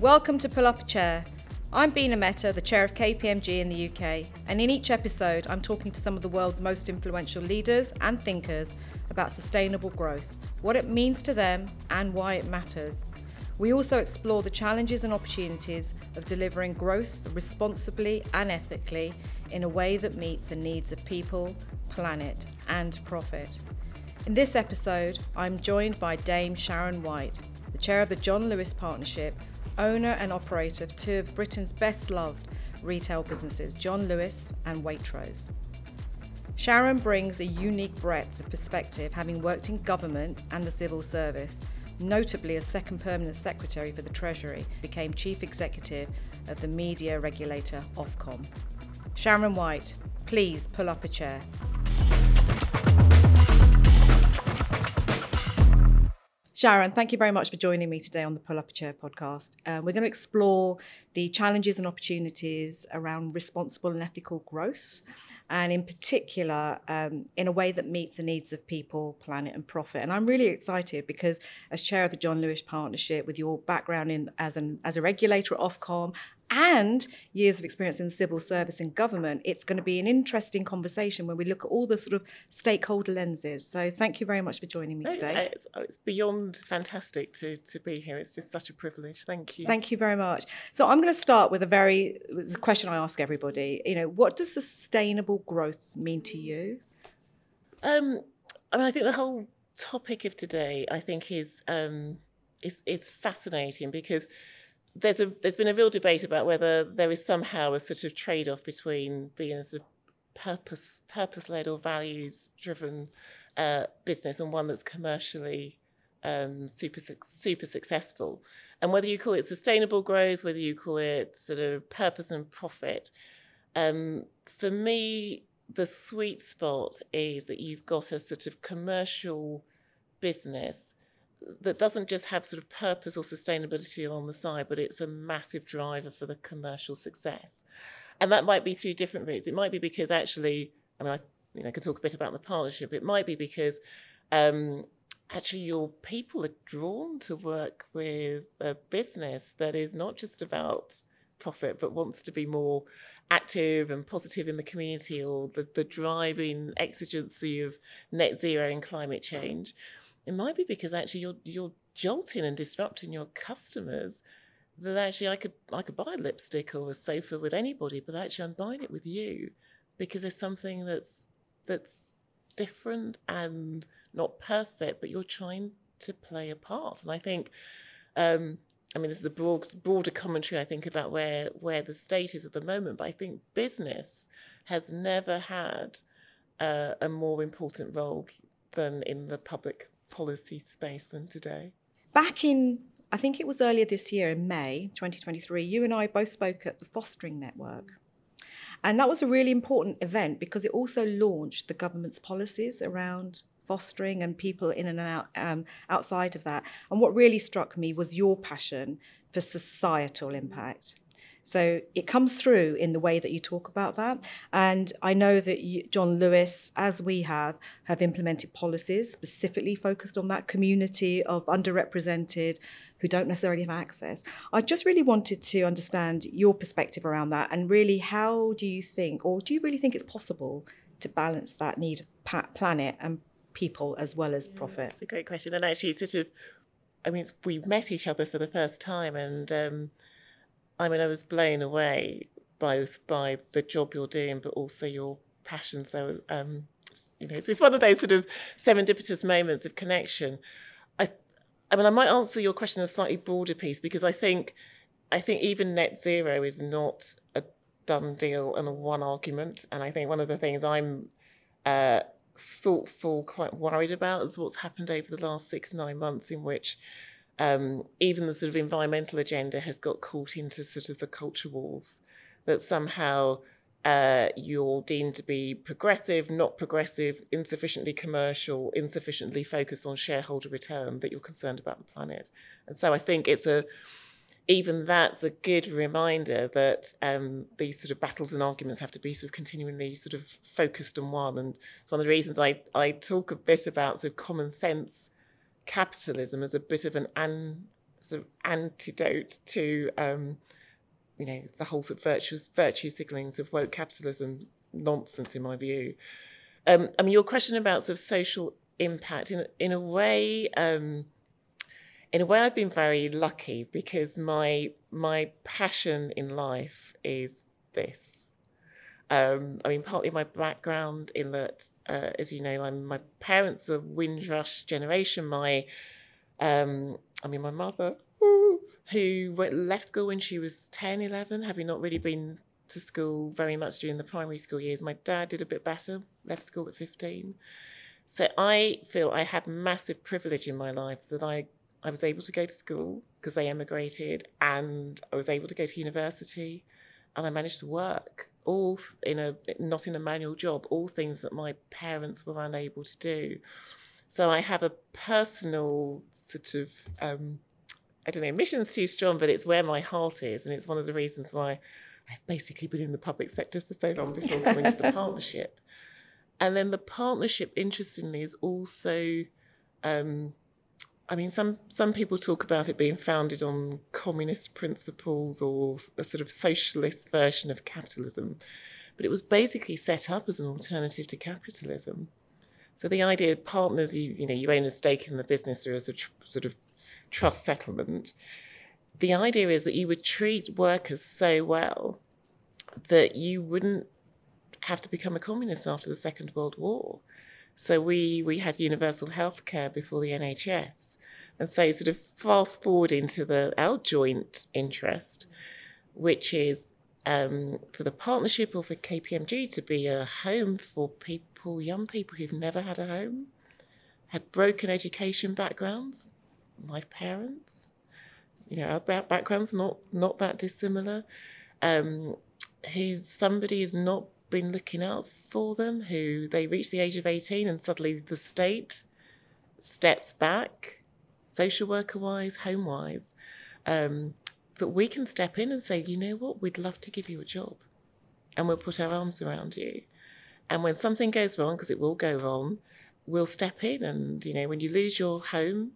Welcome to Pull Up a Chair. I'm Bina Mehta, the chair of KPMG in the UK, and in each episode, I'm talking to some of the world's most influential leaders and thinkers about sustainable growth, what it means to them, and why it matters. We also explore the challenges and opportunities of delivering growth responsibly and ethically in a way that meets the needs of people, planet, and profit. In this episode, I'm joined by Dame Sharon White, the chair of the John Lewis Partnership, owner and operator of two of Britain's best loved retail businesses, John Lewis and Waitrose. Sharon brings a unique breadth of perspective, having worked in government and the civil service, notably as second permanent secretary for the Treasury, became chief executive of the media regulator Ofcom. Sharon White, please pull up a chair. Sharon, thank you very much for joining me today on the Pull Up a Chair podcast. Uh, we're going to explore the challenges and opportunities around responsible and ethical growth, and in particular, um, in a way that meets the needs of people, planet, and profit. And I'm really excited because, as chair of the John Lewis Partnership, with your background in as an as a regulator at Ofcom and years of experience in civil service and government, it's going to be an interesting conversation when we look at all the sort of stakeholder lenses. So thank you very much for joining me today. It's, it's, beyond fantastic to, to be here. It's just such a privilege. Thank you. Thank you very much. So I'm going to start with a very with a question I ask everybody. You know, what does sustainable growth mean to you? Um, I mean, I think the whole topic of today, I think, is um, is is fascinating because there's a there's been a real debate about whether there is somehow a sort of trade off between being a sort of purpose purpose led or values driven uh, business and one that's commercially um, super super successful, and whether you call it sustainable growth, whether you call it sort of purpose and profit. Um, for me, the sweet spot is that you've got a sort of commercial business that doesn't just have sort of purpose or sustainability on the side, but it's a massive driver for the commercial success. And that might be through different routes. It might be because actually, I mean, I you know, could talk a bit about the partnership. It might be because um, actually your people are drawn to work with a business that is not just about profit, but wants to be more active and positive in the community or the, the driving exigency of net zero and climate change. It might be because actually you're you're jolting and disrupting your customers. That actually I could I could buy lipstick or a sofa with anybody, but actually I'm buying it with you because there's something that's that's different and not perfect, but you're trying to play a part. And I think um, I mean, this is a broad, broader commentary, I think, about where where the state is at the moment. But I think business has never had uh, a more important role than in the public policy space than today. Back in, I think it was earlier this year in May 2023, you and I both spoke at the Fostering Network. And that was a really important event because it also launched the government's policies around fostering and people in and out um, outside of that. And what really struck me was your passion for societal impact. So it comes through in the way that you talk about that. And I know that you, John Lewis, as we have, have implemented policies specifically focused on that community of underrepresented who don't necessarily have access. I just really wanted to understand your perspective around that and really how do you think, or do you really think it's possible to balance that need of planet and people as well as profit? It's a great question. And actually, sort of, I mean, we met each other for the first time and, um, I mean, I was blown away both by the job you're doing, but also your passions. So, um, you know, it's, it's one of those sort of serendipitous moments of connection. I, I mean, I might answer your question in a slightly broader piece because I think, I think even net zero is not a done deal and a one argument. And I think one of the things I'm uh, thoughtful, quite worried about is what's happened over the last six, nine months in which um, even the sort of environmental agenda has got caught into sort of the culture wars that somehow uh, you're deemed to be progressive, not progressive, insufficiently commercial, insufficiently focused on shareholder return, that you're concerned about the planet. And so I think it's a, even that's a good reminder that um, these sort of battles and arguments have to be sort of continually sort of focused on one. And it's one of the reasons I, I talk a bit about sort of common sense capitalism as a bit of an, an sort of antidote to um, you know the whole sort of virtuous virtue signalings of woke capitalism nonsense in my view. Um, I mean, your question about sort of social impact in in a way. Um, in a way, I've been very lucky because my my passion in life is this. Um, I mean, partly my background in that, uh, as you know, I'm, my parents the Windrush generation. My, um, I mean, my mother, who went, left school when she was 10, 11, having not really been to school very much during the primary school years. My dad did a bit better, left school at 15. So I feel I had massive privilege in my life that I I was able to go to school because they emigrated, and I was able to go to university, and I managed to work all in a not in a manual job, all things that my parents were unable to do. So I have a personal sort of um, I don't know, mission's too strong, but it's where my heart is, and it's one of the reasons why I've basically been in the public sector for so long before coming to the partnership. And then the partnership, interestingly, is also um, I mean, some some people talk about it being founded on communist principles or a sort of socialist version of capitalism, but it was basically set up as an alternative to capitalism. So the idea of partners, you you know, you own a stake in the business through a sort of, sort of trust settlement. The idea is that you would treat workers so well that you wouldn't have to become a communist after the Second World War. So we we had universal health care before the NHS. And so, sort of fast forward into the our joint interest, which is um, for the partnership or for KPMG to be a home for people, young people who've never had a home, had broken education backgrounds, my parents, you know, our backgrounds not not that dissimilar, um, who's somebody who's not been looking out for them, who they reach the age of 18 and suddenly the state steps back social worker wise, home wise, um, that we can step in and say, you know what, we'd love to give you a job and we'll put our arms around you. And when something goes wrong, because it will go wrong, we'll step in. And, you know, when you lose your home,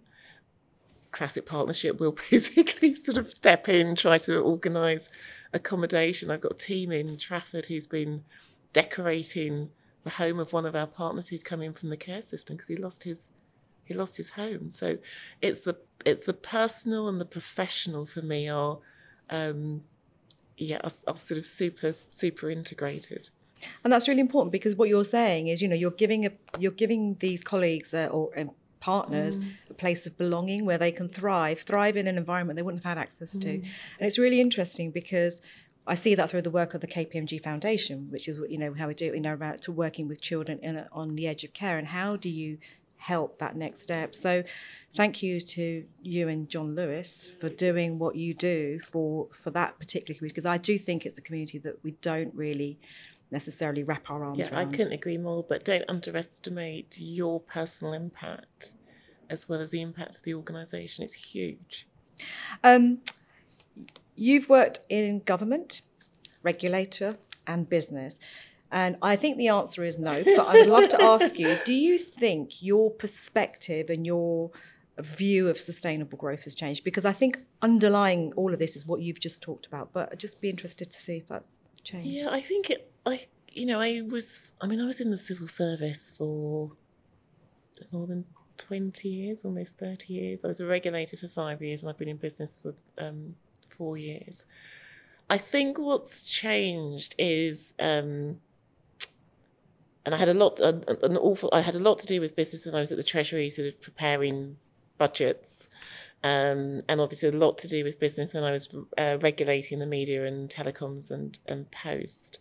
classic partnership we'll basically sort of step in, try to organise accommodation. I've got a team in Trafford who's been decorating the home of one of our partners who's come in from the care system because he lost his he lost his home. So it's the it's the personal and the professional for me are um, yeah are, are sort of super super integrated. And that's really important because what you're saying is, you know, you're giving a you're giving these colleagues uh, or uh, partners mm. a place of belonging where they can thrive, thrive in an environment they wouldn't have had access to. Mm. And it's really interesting because I see that through the work of the KPMG Foundation, which is you know how we do you know about to working with children in, on the edge of care and how do you help that next step. So thank you to you and John Lewis for doing what you do for for that particular community because I do think it's a community that we don't really necessarily wrap our arms yeah, around. I couldn't agree more, but don't underestimate your personal impact as well as the impact of the organisation. It's huge. Um, you've worked in government, regulator, and business. And I think the answer is no, but I would love to ask you do you think your perspective and your view of sustainable growth has changed? Because I think underlying all of this is what you've just talked about, but I'd just be interested to see if that's changed. Yeah, I think it, I, you know, I was, I mean, I was in the civil service for more than 20 years, almost 30 years. I was a regulator for five years and I've been in business for um, four years. I think what's changed is um, and I had a lot, an, awful, I had a lot to do with business when I was at the Treasury, sort of preparing budgets. Um, and obviously a lot to do with business when I was uh, regulating the media and telecoms and, and post.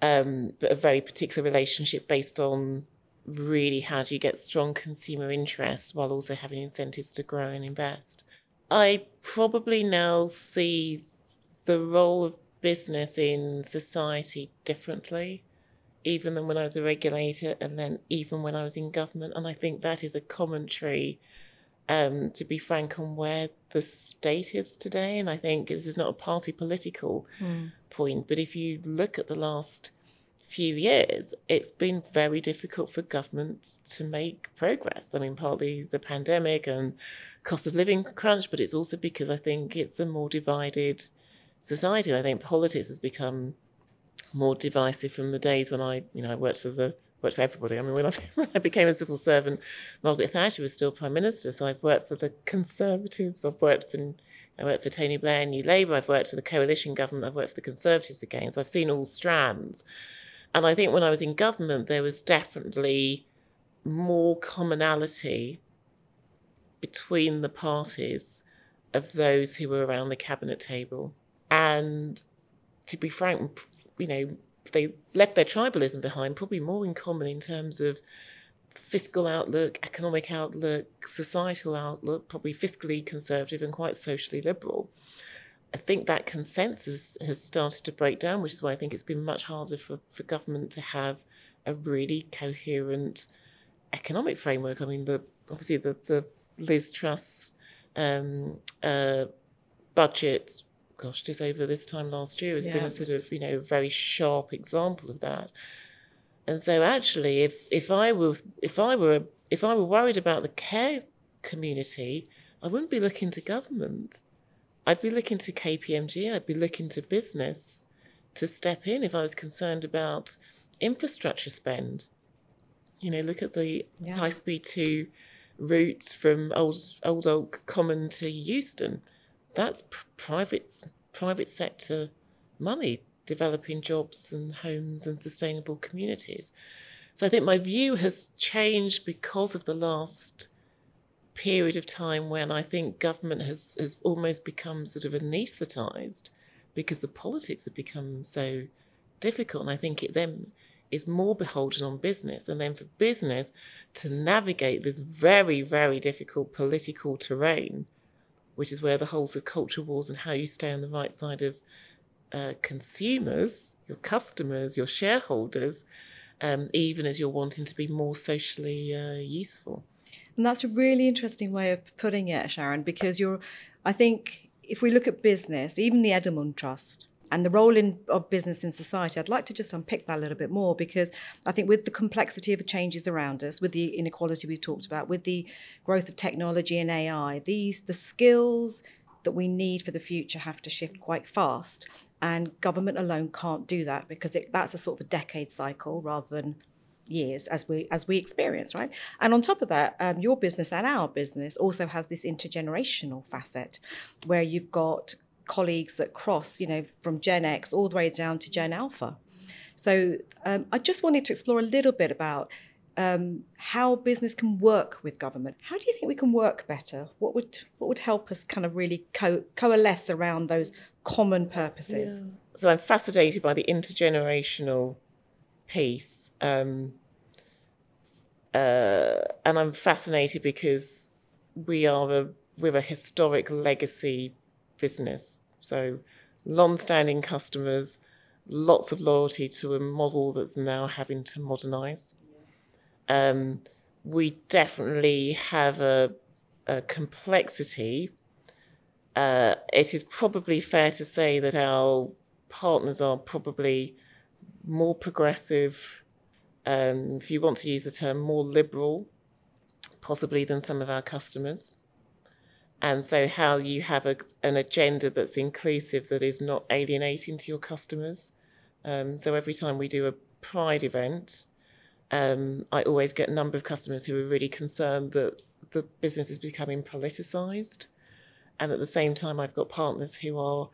Um, but a very particular relationship based on really how do you get strong consumer interest while also having incentives to grow and invest. I probably now see the role of business in society differently even than when I was a regulator and then even when I was in government. And I think that is a commentary, um, to be frank, on where the state is today. And I think this is not a party political mm. point, but if you look at the last few years, it's been very difficult for governments to make progress. I mean, partly the pandemic and cost of living crunch, but it's also because I think it's a more divided society. I think politics has become more divisive from the days when I, you know, I worked for the worked for everybody. I mean, when I, when I became a civil servant, Margaret Thatcher was still prime minister, so I've worked for the Conservatives. I've worked for I worked for Tony Blair, New Labour. I've worked for the coalition government. I've worked for the Conservatives again. So I've seen all strands. And I think when I was in government, there was definitely more commonality between the parties of those who were around the cabinet table. And to be frank, you know, they left their tribalism behind, probably more in common in terms of fiscal outlook, economic outlook, societal outlook, probably fiscally conservative and quite socially liberal. I think that consensus has started to break down, which is why I think it's been much harder for, for government to have a really coherent economic framework. I mean, the obviously the, the Liz Truss um, uh, budget, gosh, just over this time last year has yeah. been a sort of, you know, very sharp example of that. And so actually if if I were if I were if I were worried about the care community, I wouldn't be looking to government. I'd be looking to KPMG, I'd be looking to business to step in if I was concerned about infrastructure spend. You know, look at the yeah. high speed two routes from Old Old Oak Common to Euston. That's pr- private private sector money developing jobs and homes and sustainable communities. So I think my view has changed because of the last period of time when I think government has, has almost become sort of anaesthetized because the politics have become so difficult. And I think it then is more beholden on business. And then for business to navigate this very, very difficult political terrain, which is where the whole of culture wars and how you stay on the right side of uh, consumers, your customers, your shareholders, um, even as you're wanting to be more socially uh, useful. And that's a really interesting way of putting it, Sharon, because you're, I think, if we look at business, even the Edelman Trust, and the role in, of business in society, I'd like to just unpick that a little bit more because I think with the complexity of the changes around us, with the inequality we talked about, with the growth of technology and AI, these the skills that we need for the future have to shift quite fast, and government alone can't do that because it, that's a sort of a decade cycle rather than years as we as we experience right? And on top of that um, your business and our business also has this intergenerational facet where you've got colleagues that cross you know from gen x all the way down to gen alpha so um, i just wanted to explore a little bit about um, how business can work with government. How do you think we can work better? What would what would help us kind of really co- coalesce around those common purposes? Yeah. So I'm fascinated by the intergenerational piece. Um, uh, and I'm fascinated because we are a we're a historic legacy business. So long-standing customers, lots of loyalty to a model that's now having to modernize. Um, we definitely have a, a complexity. Uh, it is probably fair to say that our partners are probably more progressive, um, if you want to use the term, more liberal, possibly than some of our customers. And so, how you have a, an agenda that's inclusive, that is not alienating to your customers. Um, so, every time we do a Pride event, um, I always get a number of customers who are really concerned that the business is becoming politicized. And at the same time, I've got partners who are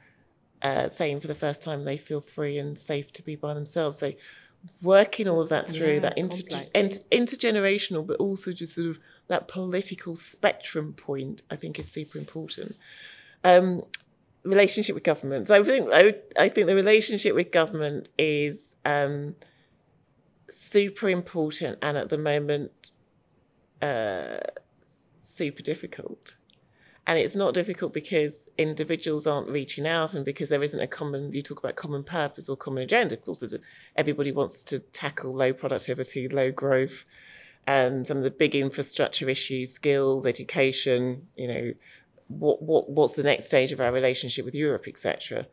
uh, saying for the first time they feel free and safe to be by themselves. So working all of that through yeah, that inter- inter- intergenerational, but also just sort of that political spectrum point, I think is super important. Um, relationship with government. So I think I, I think the relationship with government is um, super important and at the moment uh, super difficult. And it's not difficult because individuals aren't reaching out and because there isn't a common, you talk about common purpose or common agenda. Of course, a, everybody wants to tackle low productivity, low growth, um, some of the big infrastructure issues, skills, education, you know, what, what, what's the next stage of our relationship with Europe, etc.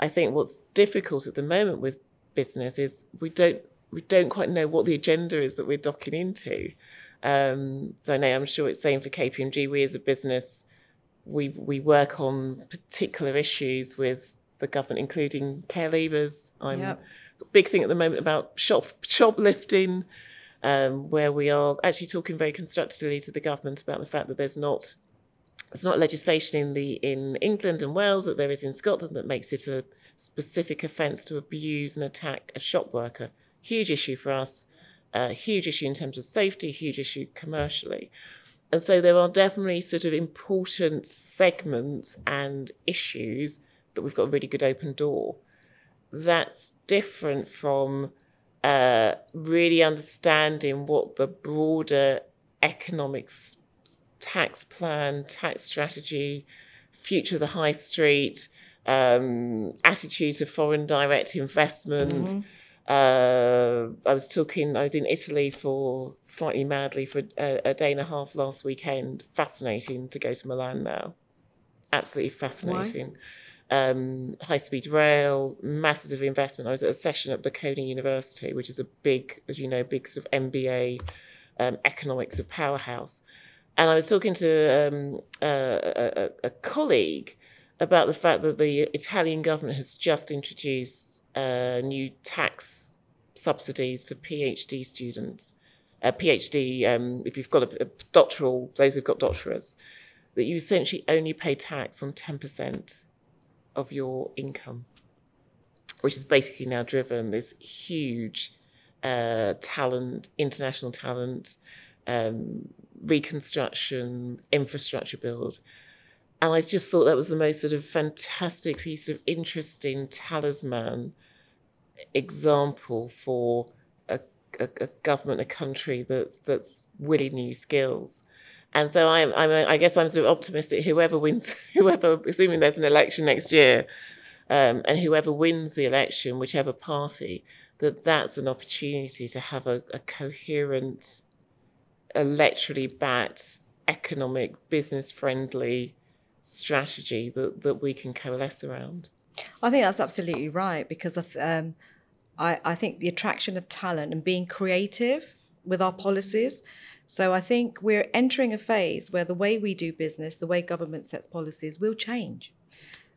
I think what's difficult at the moment with business is we don't we don't quite know what the agenda is that we're docking into. Um, so now I'm sure it's same for KPMG. We as a business, we we work on particular issues with the government, including care leavers. I'm yep. big thing at the moment about shop shoplifting, um, where we are actually talking very constructively to the government about the fact that there's not there's not legislation in the in England and Wales that there is in Scotland that makes it a specific offence to abuse and attack a shop worker. Huge issue for us a huge issue in terms of safety, huge issue commercially. And so there are definitely sort of important segments and issues that we've got a really good open door. That's different from uh, really understanding what the broader economics tax plan, tax strategy, future of the high street, um, attitude to foreign direct investment. Mm-hmm uh, I was talking, I was in Italy for slightly madly for a, a, day and a half last weekend. Fascinating to go to Milan now. Absolutely fascinating. Um, high speed rail, massive investment. I was at a session at Bocconi University, which is a big, as you know, big sort of MBA um, economics of powerhouse. And I was talking to um, a, a, a colleague about the fact that the Italian government has just introduced uh, new tax subsidies for PhD students. A PhD, um, if you've got a, a, doctoral, those who've got doctorates, that you essentially only pay tax on 10% of your income, which is basically now driven this huge uh, talent, international talent, um, reconstruction, infrastructure build and I just thought that was the most sort of fantastic piece of interesting talisman example for a, a, a government, a country that's that's winning new skills. And so I'm, I'm I guess I'm sort of optimistic. Whoever wins, whoever, assuming there's an election next year, um, and whoever wins the election, whichever party, that that's an opportunity to have a, a coherent, electorally backed, economic, business friendly strategy that, that we can coalesce around. I think that's absolutely right because um, I, I think the attraction of talent and being creative with our policies. So I think we're entering a phase where the way we do business, the way government sets policies will change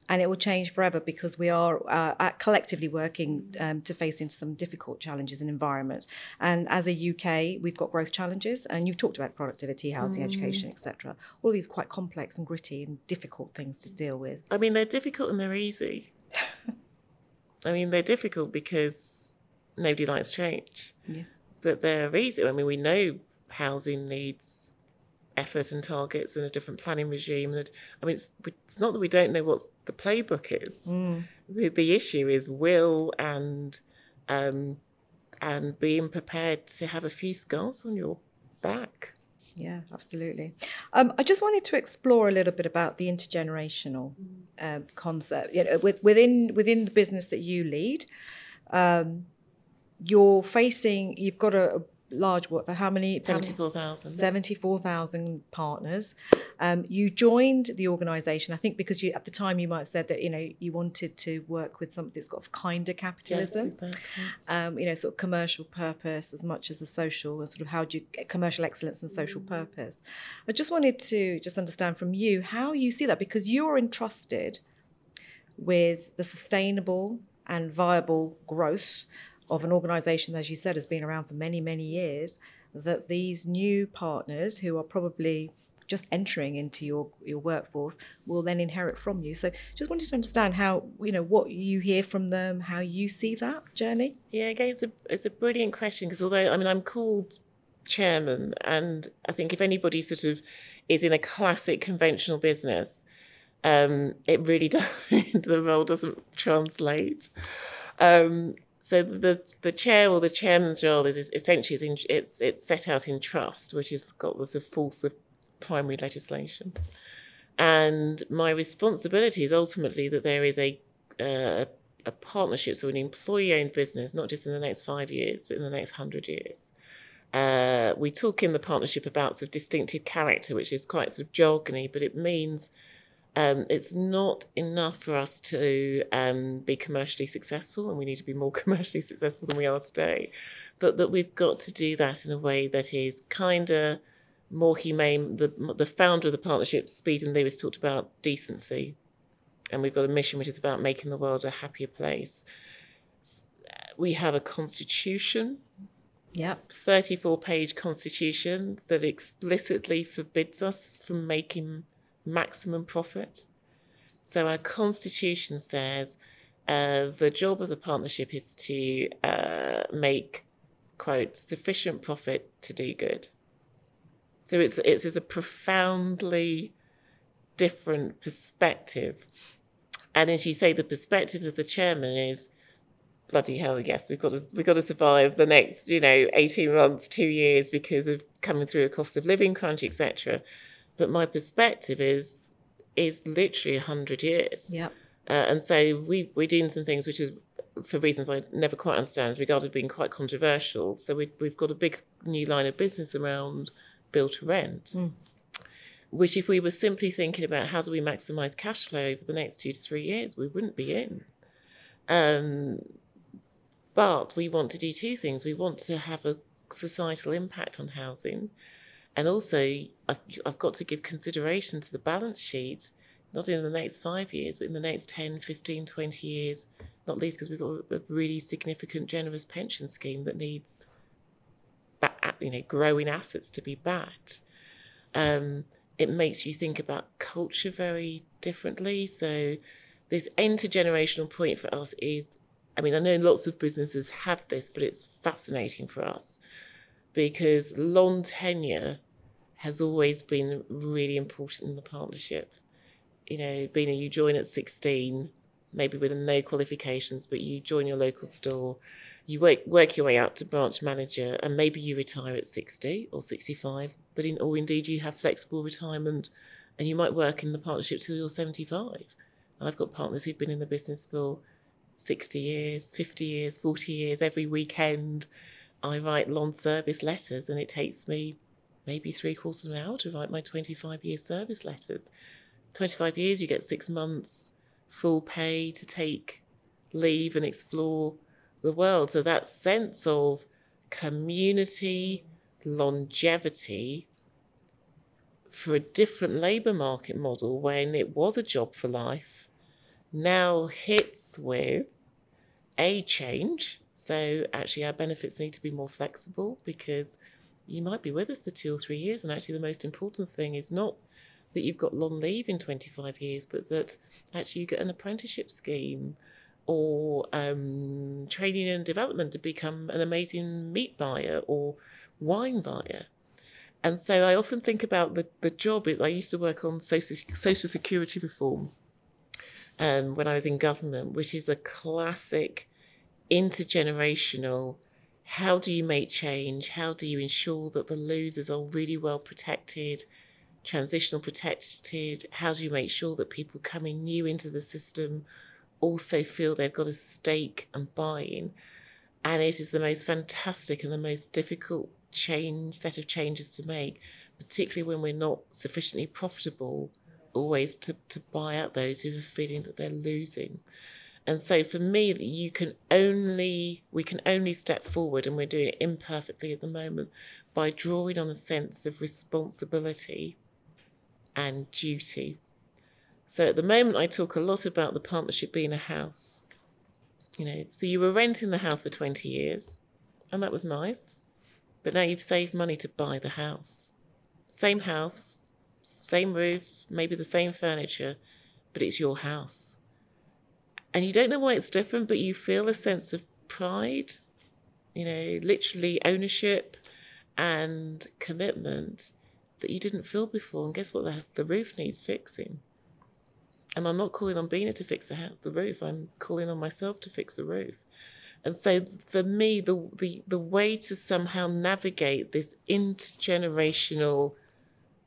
and it will change forever because we are uh, collectively working um, to face into some difficult challenges and environments. And as a UK, we've got growth challenges, and you've talked about productivity, housing, mm. education, etc. All these quite complex and gritty and difficult things to deal with. I mean, they're difficult and they're easy. I mean, they're difficult because nobody likes change. Yeah. But they're easy. I mean, we know housing needs effort and targets and a different planning regime. And I mean, it's, it's not that we don't know what the playbook is. Mm. The, the issue is will and um, and being prepared to have a few scars on your back. Yeah, absolutely. Um, I just wanted to explore a little bit about the intergenerational um, concept. You know, with, within within the business that you lead, um, you're facing. You've got a, a large work for how many 74,000 74,000 partners. Um, you joined the organization I think because you at the time you might have said that you know you wanted to work with something that's got kinder capitalism. Yes, exactly. um, you know sort of commercial purpose as much as the social and sort of how do you get commercial excellence and social mm. purpose. I just wanted to just understand from you how you see that because you're entrusted with the sustainable and viable growth of an organization, as you said, has been around for many, many years, that these new partners who are probably just entering into your your workforce will then inherit from you. So just wanted to understand how you know what you hear from them, how you see that journey. Yeah, again, it's a it's a brilliant question because although I mean I'm called chairman, and I think if anybody sort of is in a classic conventional business, um, it really does the role doesn't translate. Um, so the the chair or the chairman's role is, is essentially in, it's it's set out in trust, which has got the sort of force of primary legislation. And my responsibility is ultimately that there is a uh, a partnership, so an employee-owned business, not just in the next five years, but in the next hundred years. Uh, we talk in the partnership about sort of distinctive character, which is quite sort of jargony, but it means Um, it's not enough for us to um, be commercially successful, and we need to be more commercially successful than we are today. But that we've got to do that in a way that is kinder, more humane. The, the founder of the partnership, Spedan Lewis, talked about decency. And we've got a mission which is about making the world a happier place. We have a constitution Yep. 34 page constitution that explicitly forbids us from making maximum profit. So our constitution says uh, the job of the partnership is to uh, make, quote, sufficient profit to do good. So it's, it's, it's a profoundly different perspective. And as you say, the perspective of the chairman is bloody hell, yes, we've got to we've got to survive the next, you know, eighteen months, two years because of coming through a cost of living crunch, etc. But my perspective is is literally hundred years. Yep. Uh, and so we we're doing some things which is for reasons I never quite understand, regarded being quite controversial. So we we've got a big new line of business around build to rent. Mm. Which, if we were simply thinking about how do we maximize cash flow over the next two to three years, we wouldn't be in. Um, but we want to do two things. We want to have a societal impact on housing. And also, I've, I've got to give consideration to the balance sheet, not in the next five years, but in the next 10, 15, 20 years, not least because we've got a really significant, generous pension scheme that needs you know, growing assets to be backed. Um, it makes you think about culture very differently. So, this intergenerational point for us is I mean, I know lots of businesses have this, but it's fascinating for us because long tenure has always been really important in the partnership. You know, being a you join at 16, maybe with no qualifications, but you join your local store, you work, work your way out to branch manager, and maybe you retire at 60 or 65, but in, or indeed you have flexible retirement and you might work in the partnership till you're 75. I've got partners who've been in the business for 60 years, 50 years, 40 years, every weekend. I write long service letters, and it takes me maybe three quarters of an hour to write my 25 year service letters. 25 years, you get six months full pay to take leave and explore the world. So that sense of community, longevity for a different labour market model when it was a job for life now hits with a change. So actually, our benefits need to be more flexible because you might be with us for two or three years. And actually, the most important thing is not that you've got long leave in 25 years, but that actually you get an apprenticeship scheme or um, training and development to become an amazing meat buyer or wine buyer. And so I often think about the, the job. I used to work on social, social security reform um, when I was in government, which is a classic intergenerational how do you make change? How do you ensure that the losers are really well protected, transitional protected? How do you make sure that people coming new into the system also feel they've got a stake and buy in? And it is the most fantastic and the most difficult change set of changes to make, particularly when we're not sufficiently profitable always to, to buy out those who are feeling that they're losing. And so for me, you can only we can only step forward, and we're doing it imperfectly at the moment, by drawing on a sense of responsibility and duty. So at the moment, I talk a lot about the partnership being a house. You know, so you were renting the house for 20 years, and that was nice. But now you've saved money to buy the house. Same house, same roof, maybe the same furniture, but it's your house. And you don't know why it's different, but you feel a sense of pride, you know, literally ownership and commitment that you didn't feel before. And guess what? The, the roof needs fixing. And I'm not calling on Bina to fix the, the roof, I'm calling on myself to fix the roof. And so for me, the, the, the way to somehow navigate this intergenerational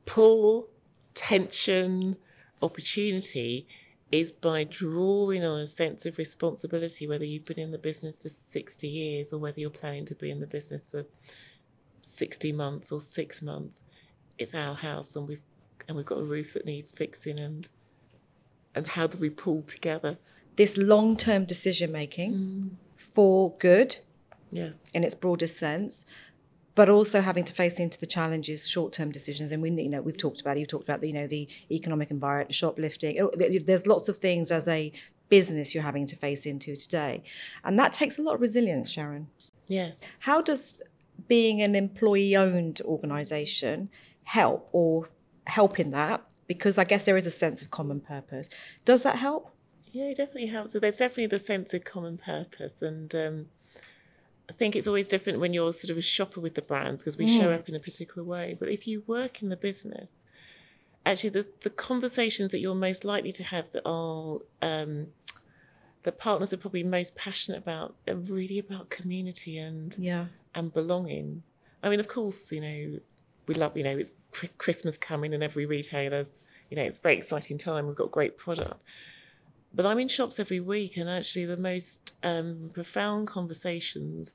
pull, tension, opportunity is by drawing on a sense of responsibility, whether you've been in the business for 60 years or whether you're planning to be in the business for 60 months or six months. It's our house and we've and we've got a roof that needs fixing and and how do we pull together? This long term decision making mm. for good Yes. in its broadest sense, but also having to face into the challenges, short-term decisions. And we, you know, we've talked about it. You talked about the, you know, the economic environment, shoplifting. Oh, There's lots of things as a business you're having to face into today, and that takes a lot of resilience, Sharon. Yes. How does being an employee-owned organisation help or help in that? Because I guess there is a sense of common purpose. Does that help? Yeah, it definitely helps. So there's definitely the sense of common purpose, and um, I think it's always different when you're sort of a shopper with the brands because we show up in a particular way. But if you work in the business, actually, the the conversations that you're most likely to have that are um, the partners are probably most passionate about are really about community and Yeah. and belonging. I mean, of course, you know, we love, you know, it's Christmas coming and every retailer's, you know, it's a very exciting time. We've got great product. But I'm in shops every week and actually the most um, profound conversations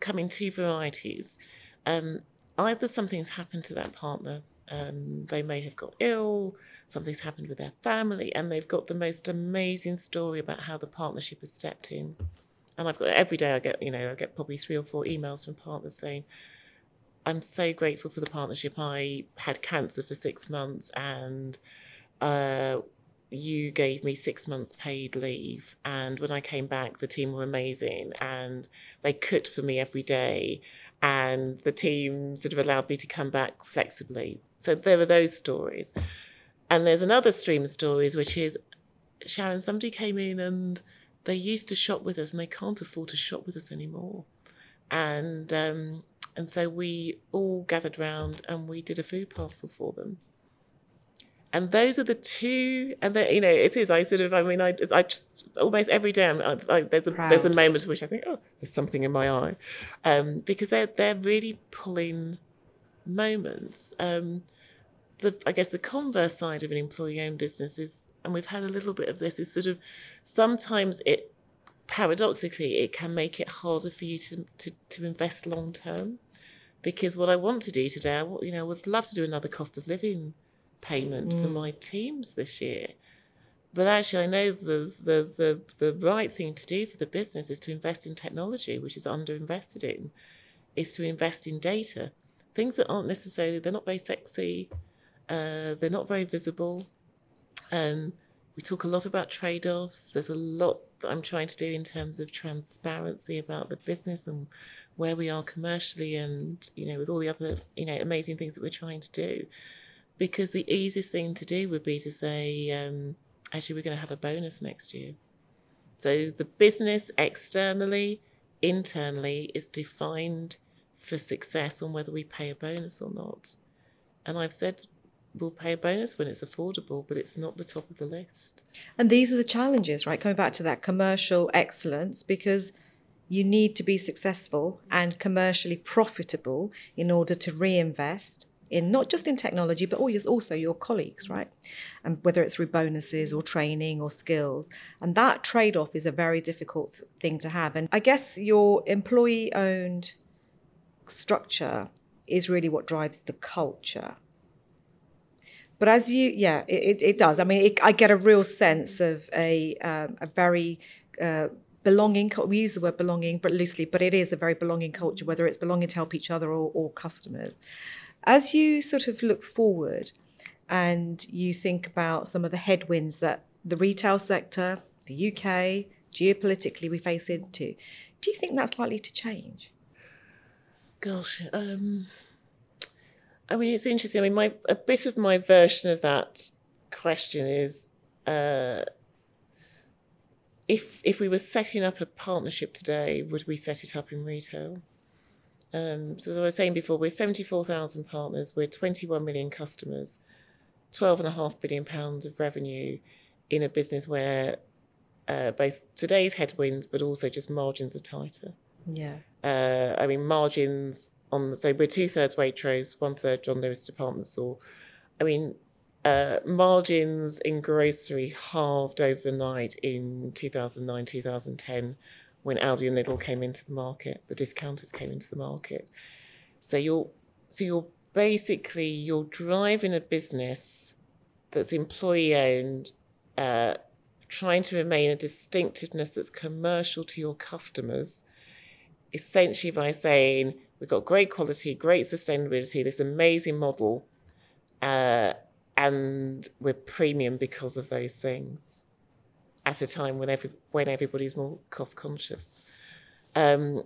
come in two varieties. Um, either something's happened to that partner, um, they may have got ill, something's happened with their family, and they've got the most amazing story about how the partnership has stepped in. And I've got every day I get, you know, I get probably three or four emails from partners saying, I'm so grateful for the partnership. I had cancer for six months and uh, you gave me six months paid leave. And when I came back, the team were amazing and they cooked for me every day. And the team sort of allowed me to come back flexibly. So there were those stories. And there's another stream of stories, which is Sharon, somebody came in and they used to shop with us and they can't afford to shop with us anymore. And um, and so we all gathered round and we did a food parcel for them. And those are the two, and the, you know, it is. I sort of, I mean, I, I just almost every day, I'm, I, I, there's a there's a moment in which I think, oh, there's something in my eye, um, because they're they're really pulling moments. Um, the I guess the converse side of an employee-owned business is, and we've had a little bit of this, is sort of sometimes it paradoxically it can make it harder for you to to, to invest long term, because what I want to do today, I you know would love to do another cost of living payment for my teams this year. But actually, I know the, the, the, the right thing to do for the business is to invest in technology, which is underinvested in, is to invest in data. Things that aren't necessarily, they're not very sexy, uh, they're not very visible. Um, we talk a lot about trade offs. There's a lot that I'm trying to do in terms of transparency about the business and where we are commercially and, you know, with all the other, you know, amazing things that we're trying to do because the easiest thing to do would be to say, um, actually, we're going to have a bonus next year. So the business externally, internally is defined for success on whether we pay a bonus or not. And I've said we'll pay a bonus when it's affordable, but it's not the top of the list. And these are the challenges, right? Coming back to that commercial excellence, because you need to be successful and commercially profitable in order to reinvest in not just in technology, but also your colleagues, right? And whether it's through bonuses or training or skills. And that trade off is a very difficult thing to have. And I guess your employee owned structure is really what drives the culture. But as you, yeah, it, it, it does. I mean, it, I get a real sense of a um, a very uh, belonging. We use the word belonging, but loosely, but it is a very belonging culture. Whether it's belonging to help each other or, or customers. As you sort of look forward, and you think about some of the headwinds that the retail sector, the UK, geopolitically we face into, do you think that's likely to change? Gosh, um, I mean, it's interesting. I mean, my a bit of my version of that question is, uh, if if we were setting up a partnership today, would we set it up in retail? Um, so as I was saying before, we're seventy four thousand partners. We're twenty one million customers, twelve and a half billion pounds of revenue, in a business where uh, both today's headwinds, but also just margins are tighter. Yeah. Uh, I mean, margins on the, so we're two thirds Waitrose, one third John Lewis department store. I mean, uh, margins in grocery halved overnight in 2009, 2010 when Aldi and Lidl came into the market, the discounters came into the market. So you're, so you're basically, you're driving a business that's employee owned uh, trying to remain a distinctiveness that's commercial to your customers, essentially by saying we've got great quality, great sustainability, this amazing model, uh, and we're premium because of those things at a time when every when everybody's more cost conscious. Um,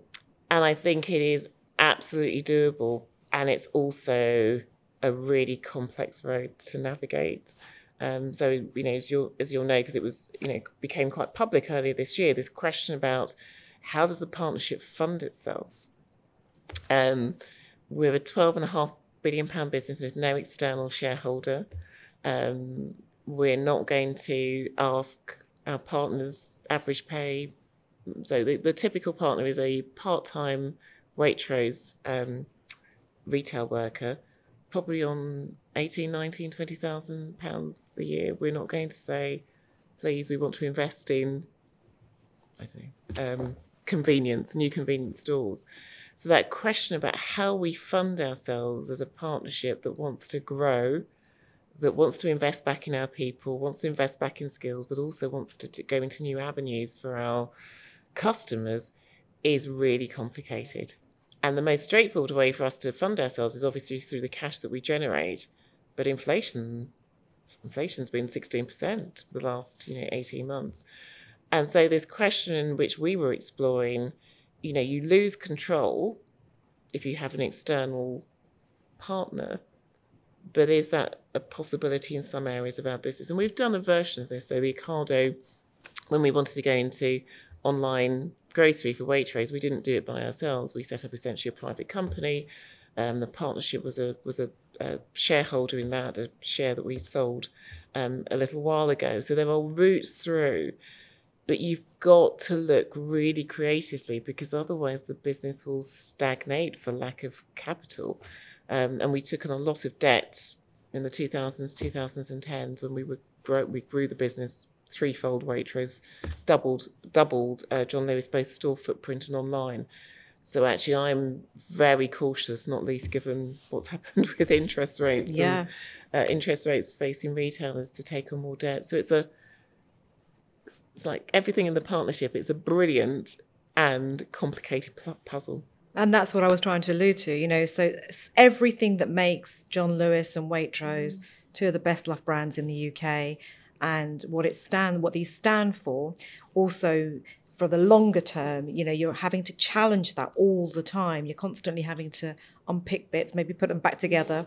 and I think it is absolutely doable, and it's also a really complex road to navigate. Um, so you know, as you'll as you'll know, because it was you know became quite public earlier this year, this question about how does the partnership fund itself? Um, we're a twelve and a half billion pound business with no external shareholder. Um, we're not going to ask our partners average pay. So the, the typical partner is a part time Waitrose um, retail worker probably on 18, 19, 20,000 pounds a year. We're not going to say, please, we want to invest in, I don't know, um, convenience, new convenience stores. So that question about how we fund ourselves as a partnership that wants to grow, that wants to invest back in our people, wants to invest back in skills, but also wants to, to go into new avenues for our customers is really complicated. And the most straightforward way for us to fund ourselves is obviously through the cash that we generate. But inflation, inflation's been 16% for the last, you know, 18 months. And so this question which we were exploring, you know, you lose control if you have an external partner. But is that a possibility in some areas of our business? And we've done a version of this. So the Ocado, when we wanted to go into online grocery for Waitrose, we didn't do it by ourselves. We set up essentially a private company. Um, the partnership was a was a, a, shareholder in that, a share that we sold um, a little while ago. So there are routes through, but you've got to look really creatively because otherwise the business will stagnate for lack of capital. Um, and we took on a lot of debt in the 2000s, 2010s when we were grow, we grew the business threefold Waitrose, doubled doubled uh, John Lewis both store footprint and online. So actually, I'm very cautious, not least given what's happened with interest rates. Yeah. And, uh, interest rates facing retailers to take on more debt. So it's a it's like everything in the partnership. It's a brilliant and complicated puzzle. And that's what I was trying to allude to. You know, so everything that makes John Lewis and Waitrose mm. two of the best loved brands in the UK and what it stand what these stand for also for the longer term you know you're having to challenge that all the time you're constantly having to unpick bits maybe put them back together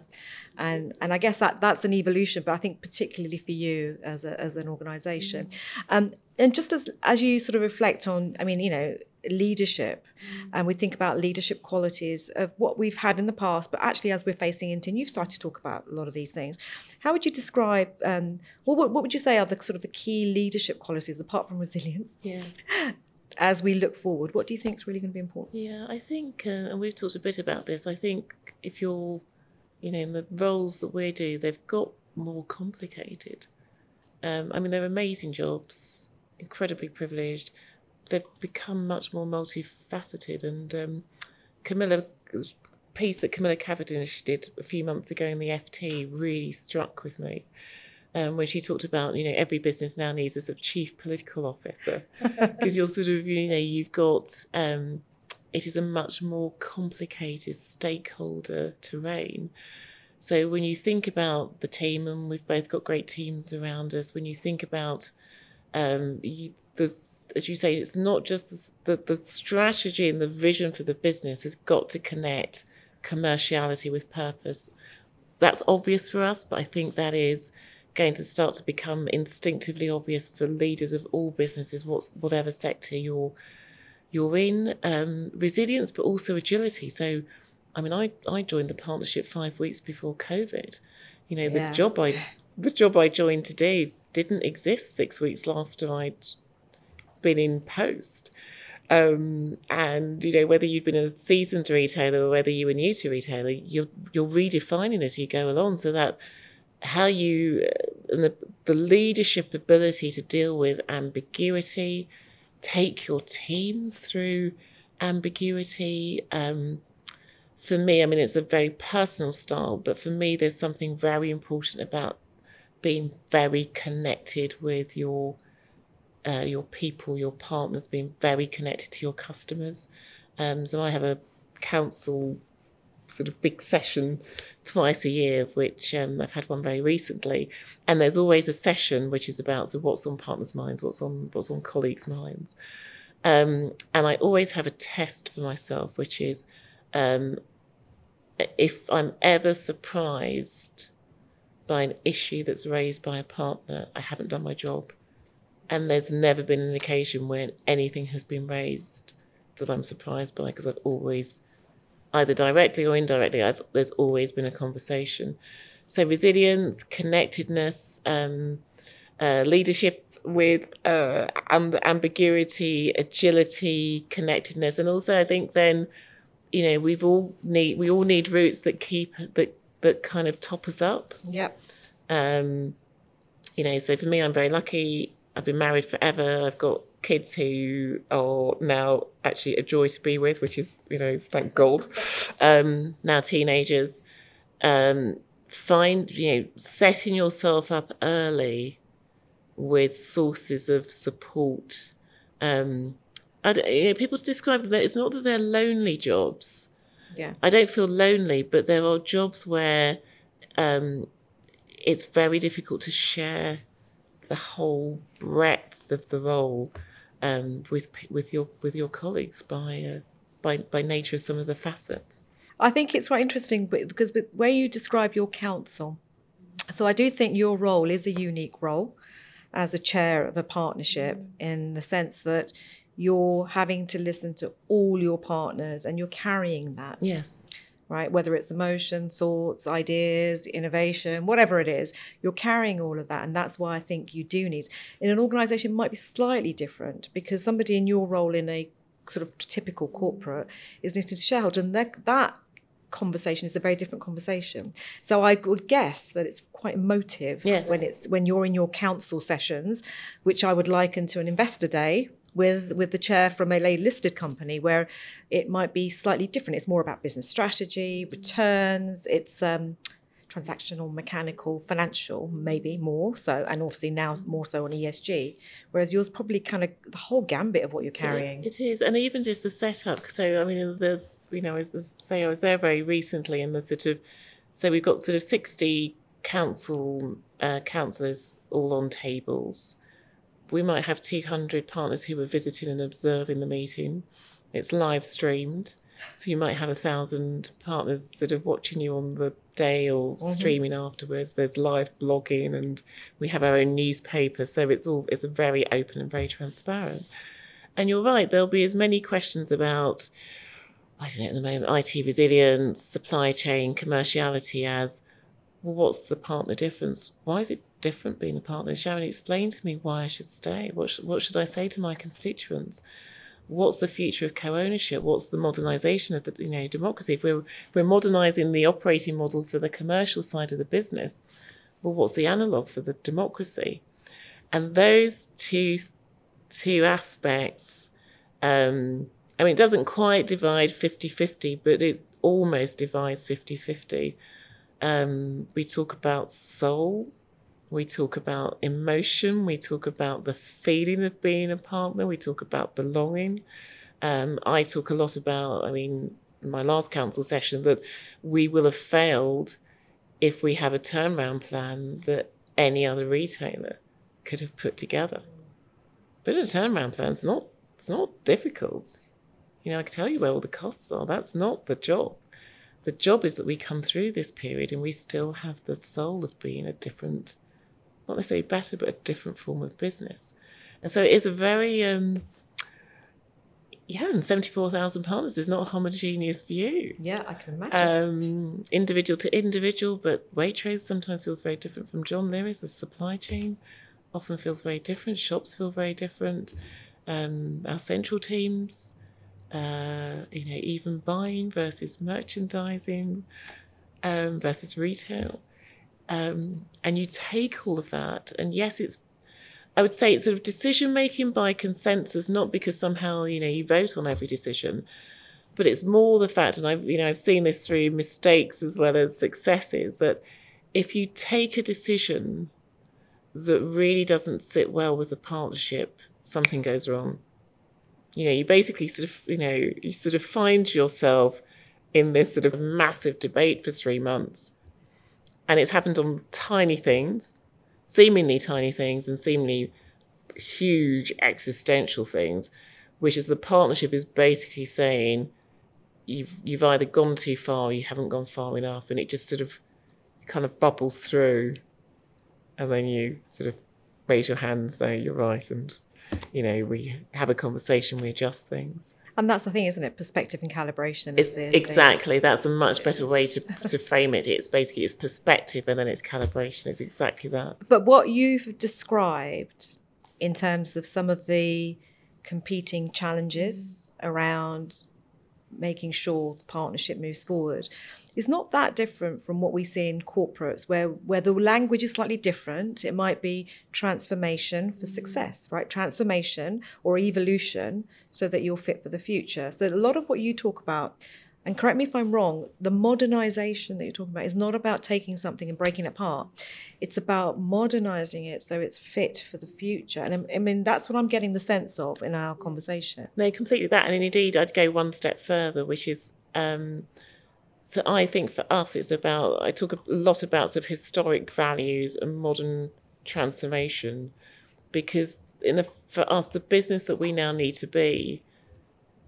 and and i guess that that's an evolution but i think particularly for you as a, as an organization mm-hmm. um, and just as as you sort of reflect on i mean you know leadership mm. and we think about leadership qualities of what we've had in the past but actually as we're facing into and you've started to talk about a lot of these things how would you describe um, what, what would you say are the sort of the key leadership qualities apart from resilience yes. as we look forward what do you think is really going to be important yeah i think uh, and we've talked a bit about this i think if you're you know in the roles that we do they've got more complicated um, i mean they're amazing jobs incredibly privileged they've become much more multifaceted. And um, Camilla, piece that Camilla Cavendish did a few months ago in the FT really struck with me. Um, when she talked about, you know, every business now needs a sort of chief political officer because you're sort of, you know, you've got, um, it is a much more complicated stakeholder terrain. So when you think about the team, and we've both got great teams around us, when you think about um, you, the as you say, it's not just the, the strategy and the vision for the business has got to connect commerciality with purpose. That's obvious for us, but I think that is going to start to become instinctively obvious for leaders of all businesses, what's, whatever sector you're you're in. Um, resilience, but also agility. So, I mean, I, I joined the partnership five weeks before COVID. You know, the job I the job I joined today didn't exist six weeks after I'd been in post. Um, and you know whether you've been a seasoned retailer or whether you were new to retailer, you're you're redefining as you go along, so that how you uh, and the the leadership ability to deal with ambiguity, take your teams through ambiguity. Um, for me, I mean, it's a very personal style, but for me, there's something very important about being very connected with your uh, your people, your partners, being very connected to your customers. Um, so I have a council sort of big session twice a year, which um, I've had one very recently. And there's always a session which is about so what's on partners' minds, what's on what's on colleagues' minds. Um, and I always have a test for myself, which is um, if I'm ever surprised by an issue that's raised by a partner, I haven't done my job. And there's never been an occasion when anything has been raised that I'm surprised by because I've always, either directly or indirectly, I've, there's always been a conversation. So resilience, connectedness, um, uh, leadership with uh, and ambiguity, agility, connectedness, and also I think then, you know, we've all need we all need roots that keep that that kind of top us up. Yep. Um, you know, so for me, I'm very lucky. I've been married forever. I've got kids who are now actually a joy to be with, which is, you know, thank God. Um, now teenagers. Um, find, you know, setting yourself up early with sources of support. Um, I you know, people describe them, it's not that they're lonely jobs. Yeah. I don't feel lonely, but there are jobs where um, it's very difficult to share the whole breadth of the role um, with with your with your colleagues by uh, by by nature of some of the facets. I think it's quite interesting because with where you describe your council, so I do think your role is a unique role as a chair of a partnership in the sense that you're having to listen to all your partners and you're carrying that. Yes. Right? Whether it's emotion, thoughts, ideas, innovation, whatever it is, you're carrying all of that. And that's why I think you do need. In an organization, might be slightly different because somebody in your role in a sort of typical corporate is listening to shareholders, and that, that conversation is a very different conversation. So I would guess that it's quite emotive yes. when it's when you're in your council sessions, which I would liken to an investor day with with the chair from a listed company where it might be slightly different. It's more about business strategy, returns. It's um, transactional, mechanical, financial, maybe more so, and obviously now more so on ESG. Whereas yours probably kind of the whole gambit of what you're carrying. It is, and even just the setup. So I mean, the you know, as say I was there very recently, and the sort of so we've got sort of sixty council uh, councillors all on tables we might have 200 partners who are visiting and observing the meeting. It's live streamed. So you might have a thousand partners sort of watching you on the day or mm-hmm. streaming afterwards. There's live blogging and we have our own newspaper. So it's all it's very open and very transparent. And you're right, there'll be as many questions about I don't know at the moment, IT resilience, supply chain, commerciality as well, what's the partner difference? Why is it different being a partner? Sharon, explain to me why I should stay. What, sh- what should I say to my constituents? What's the future of co-ownership? What's the modernisation of the you know democracy? If we're we're modernising the operating model for the commercial side of the business, well, what's the analogue for the democracy? And those two two aspects, um, I mean, it doesn't quite divide 50-50, but it almost divides 50-50 um, we talk about soul. We talk about emotion. We talk about the feeling of being a partner. We talk about belonging. Um, I talk a lot about, I mean, my last council session, that we will have failed if we have a turnaround plan that any other retailer could have put together. But a turnaround plan is not, it's not difficult. You know, I can tell you where all the costs are. That's not the job the job is that we come through this period and we still have the soul of being a different, not necessarily better, but a different form of business. And so it is a very, um, yeah, and 74,000 partners, there's not a homogeneous view. Yeah, I can imagine. Um, individual to individual, but Waitrose sometimes feels very different from John Lewis. The supply chain often feels very different. Shops feel very different. Um, our central teams, uh, you know, even buying versus merchandising um, versus retail. Um, and you take all of that, and yes, it's I would say it's sort of decision making by consensus, not because somehow you know you vote on every decision, but it's more the fact, and I've you know I've seen this through mistakes as well as successes that if you take a decision that really doesn't sit well with the partnership, something goes wrong. You know, you basically sort of, you know, you sort of find yourself in this sort of massive debate for three months. And it's happened on tiny things, seemingly tiny things, and seemingly huge existential things, which is the partnership is basically saying you've you've either gone too far or you haven't gone far enough, and it just sort of kind of bubbles through, and then you sort of raise your hands, say you're right, and you know we have a conversation, we adjust things. And that's the thing, isn't it? Perspective and calibration. It's, exactly. That's a much better way to, to frame it. It's basically it's perspective and then it's calibration. It's exactly that. But what you've described in terms of some of the competing challenges mm. around making sure the partnership moves forward. Is not that different from what we see in corporates where where the language is slightly different. It might be transformation for success right? Transformation or evolution so that you're fit for the future. So a lot of what you talk about and correct me if I'm wrong, the modernization that you're talking about is not about taking something and breaking it apart. It's about modernizing it so it's fit for the future. And I mean, that's what I'm getting the sense of in our conversation. No, completely that. And indeed, I'd go one step further, which is um, so I think for us, it's about, I talk a lot about sort of historic values and modern transformation because in the, for us, the business that we now need to be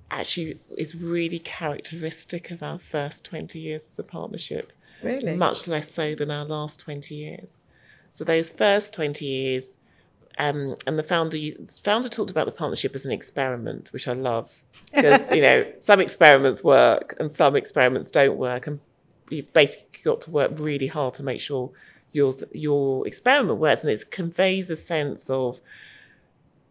actually is really characteristic of our first 20 years as a partnership. Really? Much less so than our last 20 years. So those first 20 years, um, and the founder founder talked about the partnership as an experiment, which I love because you know some experiments work and some experiments don't work, and you've basically got to work really hard to make sure your your experiment works, and it conveys a sense of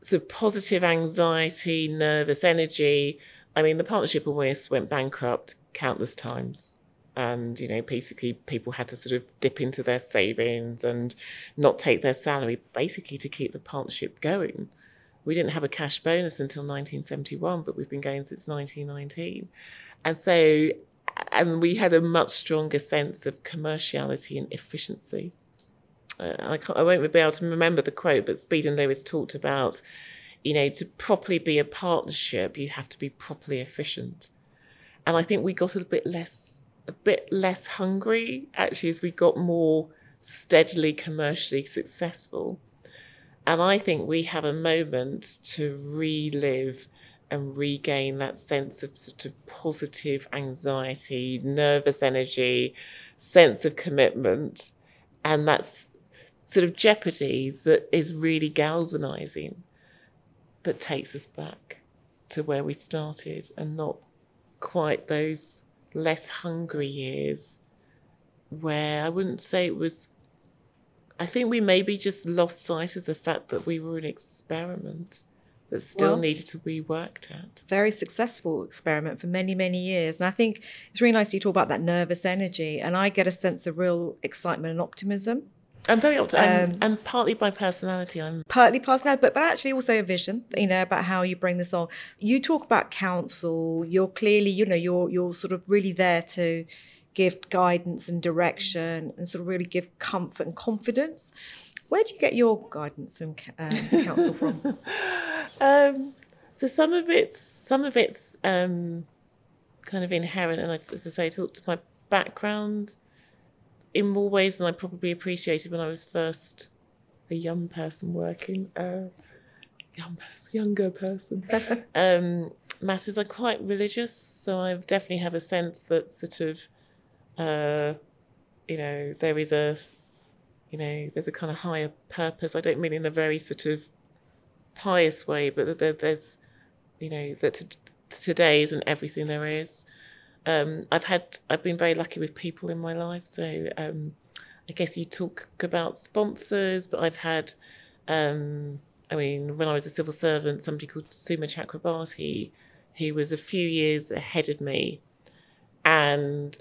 sort of positive anxiety, nervous energy. I mean, the partnership almost went bankrupt countless times. And, you know, basically people had to sort of dip into their savings and not take their salary, basically to keep the partnership going. We didn't have a cash bonus until 1971, but we've been going since 1919. And so, and we had a much stronger sense of commerciality and efficiency Uh, I, can't, I won't be able to remember the quote, but Spedan Lewis talked about, you know, to properly be a partnership, you have to be properly efficient. And I think we got a bit less, a bit less hungry actually as we got more steadily commercially successful. And I think we have a moment to relive and regain that sense of sort of positive anxiety, nervous energy, sense of commitment. And that's sort of jeopardy that is really galvanizing, that takes us back to where we started and not quite those less hungry years where I wouldn't say it was. I think we maybe just lost sight of the fact that we were an experiment that still well, needed to be worked at. Very successful experiment for many, many years. And I think it's really nice you talk about that nervous energy. And I get a sense of real excitement and optimism I'm very optimistic, um, and partly by personality. I'm partly personality, but but actually also a vision. You know about how you bring this on. You talk about counsel. You're clearly, you know, you're you're sort of really there to give guidance and direction, and sort of really give comfort and confidence. Where do you get your guidance and um, counsel from? um, so some of it's some of it's um, kind of inherent, and as I say, talk to my background in more ways than I probably appreciated when I was first a young person working. Uh, young person, younger person. um, matters are quite religious, so I definitely have a sense that sort of, uh, you know, there is a, you know, there's a kind of higher purpose. I don't mean in a very sort of pious way, but that there's, you know, that t- today isn't everything there is um, I've had I've been very lucky with people in my life. So um, I guess you talk about sponsors, but I've had. Um, I mean, when I was a civil servant, somebody called Suma Chakrabarti, who was a few years ahead of me, and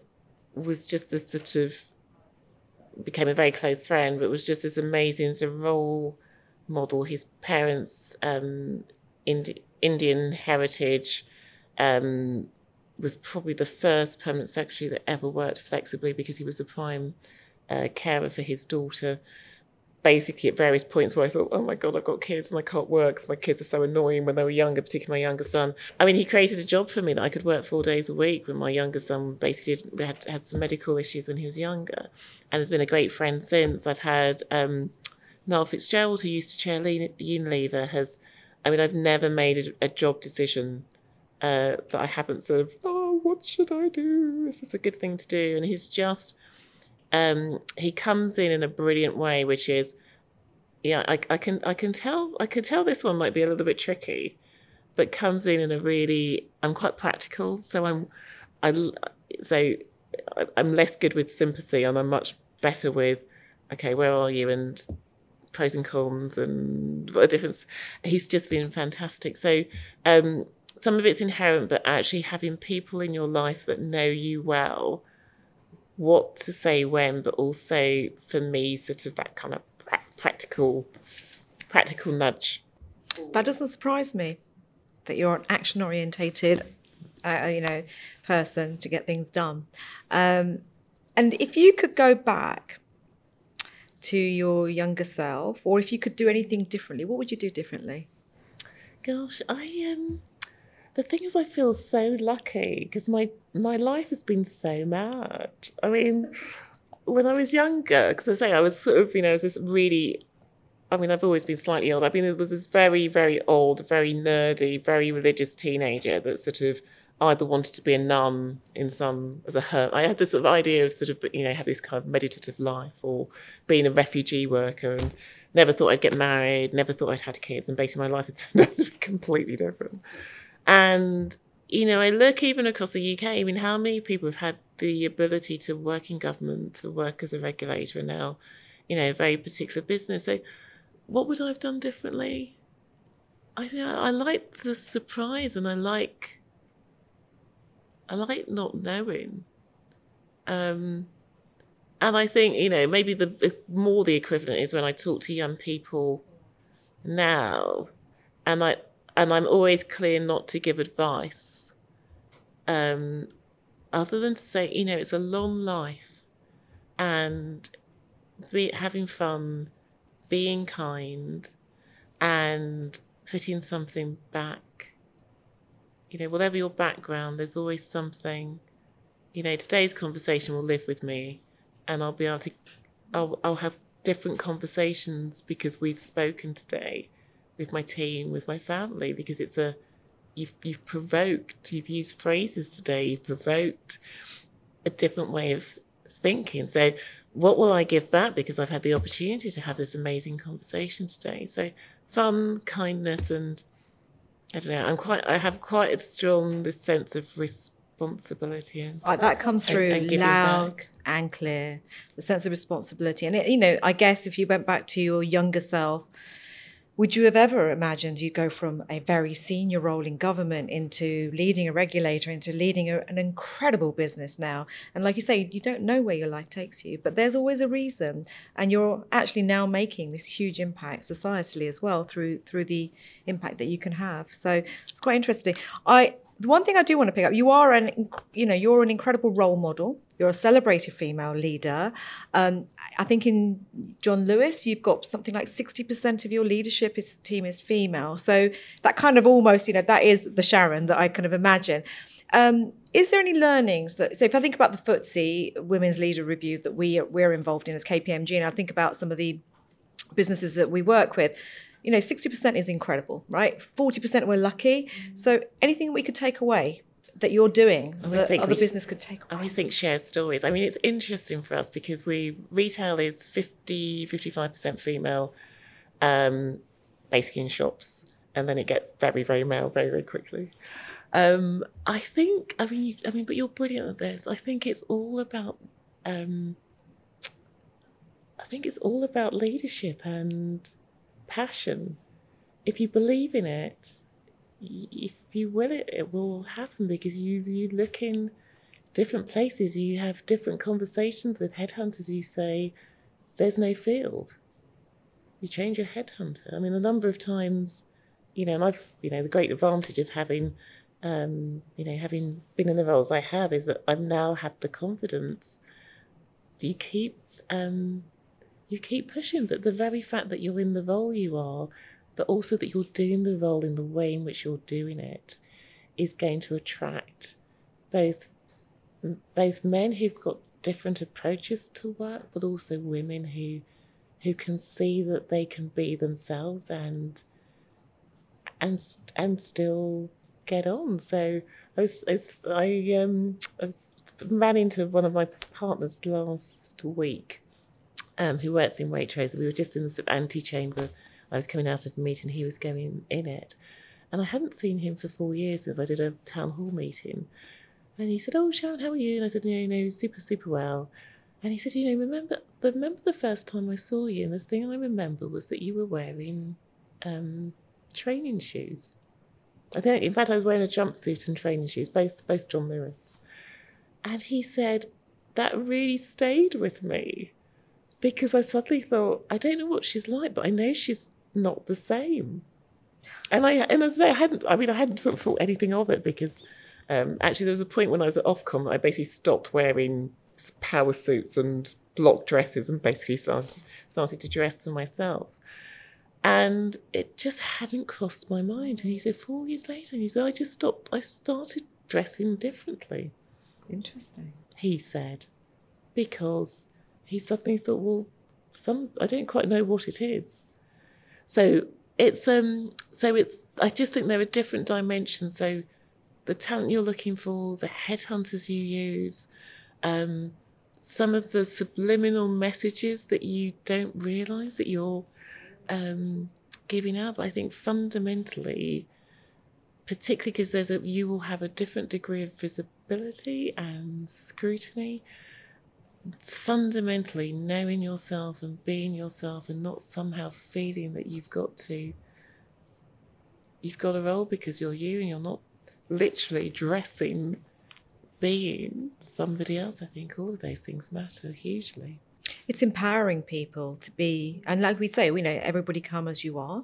was just this sort of became a very close friend, but was just this amazing sort of role model. His parents, um, Indi- Indian heritage, um, was probably the first permanent secretary that ever worked flexibly because he was the prime uh, carer for his daughter. basically at various points where I thought, oh my God, I've got kids and I can't work because my kids are so annoying when they were younger, particularly my younger son. I mean, he created a job for me that I could work four days a week when my younger son basically had, had some medical issues when he was younger. And has been a great friend since. I've had um, Niall Fitzgerald, who used to chair Unilever, has, I mean, I've never made a, a job decision uh, that I haven't sort of, oh, what should I do? Is this a good thing to do? And he's just, um, he comes in in a brilliant way, which is, yeah, I, I can I can tell I can tell this one might be a little bit tricky, but comes in in a really I'm quite practical, so I'm I so I'm less good with sympathy, and I'm much better with, okay, where are you and pros and cons and what a difference. He's just been fantastic. So um, some of it's inherent, but actually having people in your life that know you well what to say when, but also for me, sort of that kind of pra- practical, practical nudge. That doesn't surprise me that you're an action orientated, uh, uh, you know, person to get things done. Um, and if you could go back to your younger self, or if you could do anything differently, what would you do differently? Gosh, I um, the thing is, I feel so lucky because my my life has been so mad. I mean, when I was younger, because I say I was sort of, you know, was this really. I mean, I've always been slightly old. I mean, it was this very, very old, very nerdy, very religious teenager that sort of either wanted to be a nun in some as a hermit. I had this sort of idea of sort of you know have this kind of meditative life or being a refugee worker and never thought I'd get married, never thought I'd had kids, and basically my life has turned out to be completely different. And, you know, I look even across the UK, I mean, how many people have had the ability to work in government, to work as a regulator, and now, you know, a very particular business. So, what would I have done differently? I. I like the surprise, and I like, I like not knowing. Um, and I think you know maybe the more the equivalent is when I talk to young people now, and I and I'm always clear not to give advice. Um, other than to say, you know, it's a long life, and be having fun, being kind, and putting something back. You know, whatever your background, there's always something. You know, today's conversation will live with me, and I'll be able to, I'll, I'll have different conversations because we've spoken today with my team, with my family, because it's a you've you've provoked, you've used phrases today, you've provoked a different way of thinking. So what will I give back because I've had the opportunity to have this amazing conversation today? So fun, kindness and I don't know, I'm quite I have quite a strong this sense of responsibility and that comes through and, and loud and clear the sense of responsibility and it, you know i guess if you went back to your younger self would you have ever imagined you'd go from a very senior role in government into leading a regulator, into leading a, an incredible business now? And like you say, you don't know where your life takes you, but there's always a reason. And you're actually now making this huge impact societally as well through through the impact that you can have. So it's quite interesting. I the one thing I do want to pick up, you are an, you know, you're an incredible role model. You're a celebrated female leader. Um, I think in John Lewis, you've got something like 60% of your leadership is, team is female. So that kind of almost, you know, that is the Sharon that I kind of imagine. Um, is there any learnings that, so if I think about the FTSE Women's Leader Review that we, we're involved in as KPMG, and I think about some of the businesses that we work with, you know, 60% is incredible, right? 40% we're lucky. So anything we could take away that you're doing that other business could take away? I always think share stories. I mean, it's interesting for us because we retail is 50, 55% female, um, basically in shops. And then it gets very, very male very, very quickly. Um, I think, I mean, I mean, but you're brilliant at this. I think it's all about, um, I think it's all about leadership and passion, if you believe in it, if you will it, it will happen because you you look in different places, you have different conversations with headhunters. You say, "There's no field." You change your headhunter. I mean, a number of times, you know, and I've you know the great advantage of having, um, you know, having been in the roles I have is that I now have the confidence. Do you keep um, you keep pushing. But the very fact that you're in the role you are, but also that you're doing the role in the way in which you're doing it, is going to attract both both men who've got different approaches to work, but also women who who can see that they can be themselves and and and still get on. So I was, I, was, I, um, I was, ran into one of my partners last week, um, who works in Waitrose. We were just in the antechamber. I was coming out of a meeting, he was going in it. And I hadn't seen him for four years since I did a town hall meeting. And he said, Oh, Sharon, how are you? And I said, Yeah, you know, super, super well. And he said, You know, remember, the, remember the first time I saw you? And the thing I remember was that you were wearing um, training shoes. I think, in fact, I was wearing a jumpsuit and training shoes, both both John Lewis. And he said that really stayed with me because I suddenly thought, I don't know what she's like, but I know she's not the same. And I and as I hadn't, I mean, I hadn't sort of thought anything of it because um, actually there was a point when I was at Ofcom that I basically stopped wearing power suits and block dresses and basically started started to dress for myself. And it just hadn't crossed my mind. And he said, four years later, and he said, I just stopped, I started dressing differently. Interesting. He said, because he suddenly thought, well, some I don't quite know what it is. So it's um so it's I just think there are different dimensions. So the talent you're looking for, the headhunters you use, um, some of the subliminal messages that you don't realize that you're um, giving up. I think fundamentally, particularly because there's a you will have a different degree of visibility and scrutiny. Fundamentally, knowing yourself and being yourself, and not somehow feeling that you've got to you've got a role because you're you and you're not literally dressing being somebody else. I think all of those things matter hugely it's empowering people to be and like we say we know everybody come as you are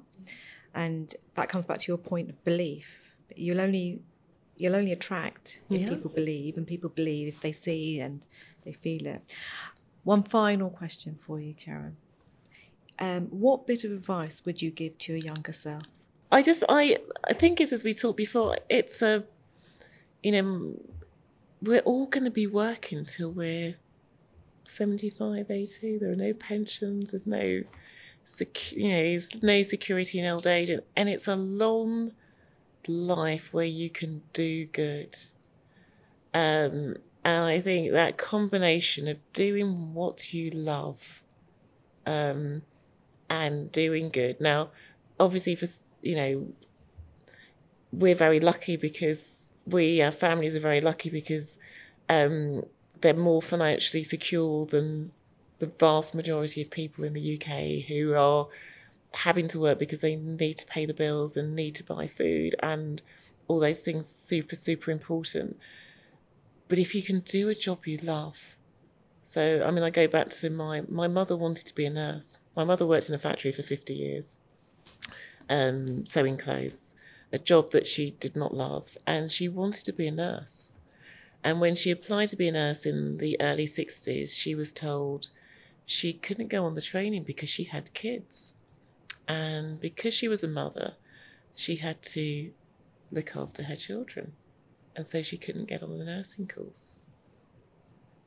and that comes back to your point of belief you'll only you'll only attract if yeah. people believe and people believe if they see and they feel it one final question for you karen um, what bit of advice would you give to your younger self i just i i think is as we talked before it's a you know we're all going to be working till we're 75, 80. There are no pensions. There's no, you know, there's no security in old age, and it's a long life where you can do good. Um, and I think that combination of doing what you love, um, and doing good. Now, obviously, for you know, we're very lucky because we, our families, are very lucky because um, they're more financially secure than the vast majority of people in the UK who are having to work because they need to pay the bills and need to buy food and all those things super super important but if you can do a job you love so i mean i go back to my my mother wanted to be a nurse my mother worked in a factory for 50 years um, sewing clothes a job that she did not love and she wanted to be a nurse and when she applied to be a nurse in the early 60s, she was told she couldn't go on the training because she had kids. And because she was a mother, she had to look after her children. And so she couldn't get on the nursing course.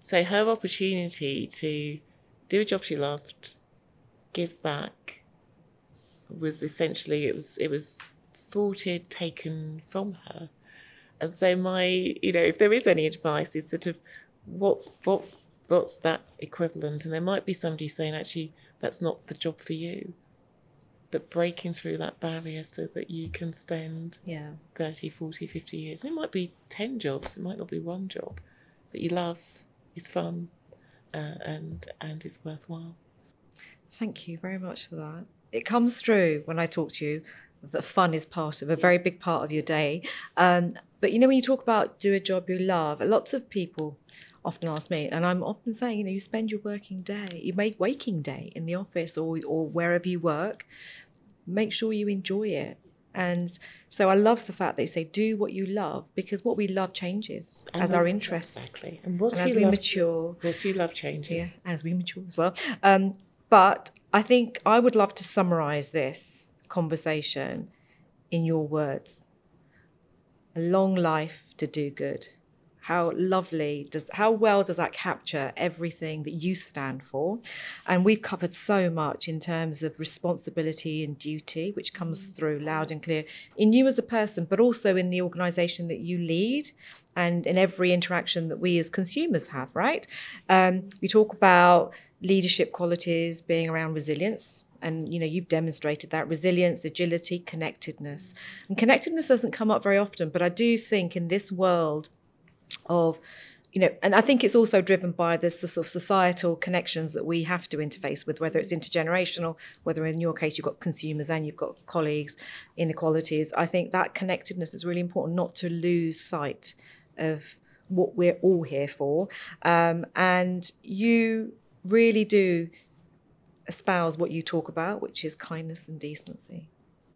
So her opportunity to do a job she loved, give back, was essentially it was it was thwarted, taken from her. And so my, you know, if there is any advice, is sort of what's what's what's that equivalent? And there might be somebody saying, actually, that's not the job for you. But breaking through that barrier so that you can spend yeah. 30, 40, 50 years. It might be 10 jobs, it might not be one job that you love, is fun, uh, and and is worthwhile. Thank you very much for that. It comes through when I talk to you that fun is part of a very big part of your day. Um, but you know, when you talk about do a job you love, lots of people often ask me, and I'm often saying, you know, you spend your working day, you make waking day in the office or or wherever you work. Make sure you enjoy it. And so I love the fact that you say do what you love because what we love changes as our interests exactly. and, and as we mature. What you love changes. Yeah, as we mature as well. Um, But I think I would love to summarize this conversation in your words a long life to do good how lovely does how well does that capture everything that you stand for? And we've covered so much in terms of responsibility and duty which comes mm. through loud and clear in you as a person but also in the organization that you lead and in every interaction that we as consumers have right? Um, you talk about leadership qualities being around resilience and you know you've demonstrated that resilience agility connectedness. And connectedness doesn't come up very often but i do think in this world of you know, and I think it's also driven by the sort of societal connections that we have to interface with, whether it's intergenerational, whether in your case you've got consumers and you've got colleagues, inequalities. I think that connectedness is really important not to lose sight of what we're all here for. Um, and you really do espouse what you talk about, which is kindness and decency.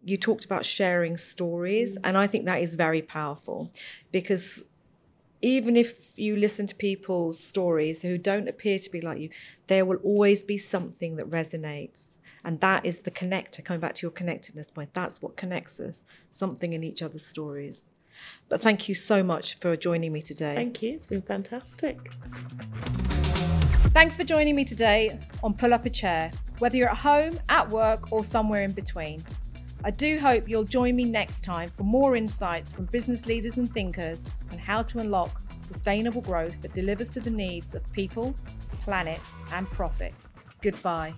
You talked about sharing stories, and I think that is very powerful because even if you listen to people's stories who don't appear to be like you, there will always be something that resonates. And that is the connector, coming back to your connectedness point. That's what connects us, something in each other's stories. But thank you so much for joining me today. Thank you. It's been fantastic. Thanks for joining me today on Pull Up a Chair, whether you're at home, at work, or somewhere in between. I do hope you'll join me next time for more insights from business leaders and thinkers on how to unlock sustainable growth that delivers to the needs of people, planet, and profit. Goodbye.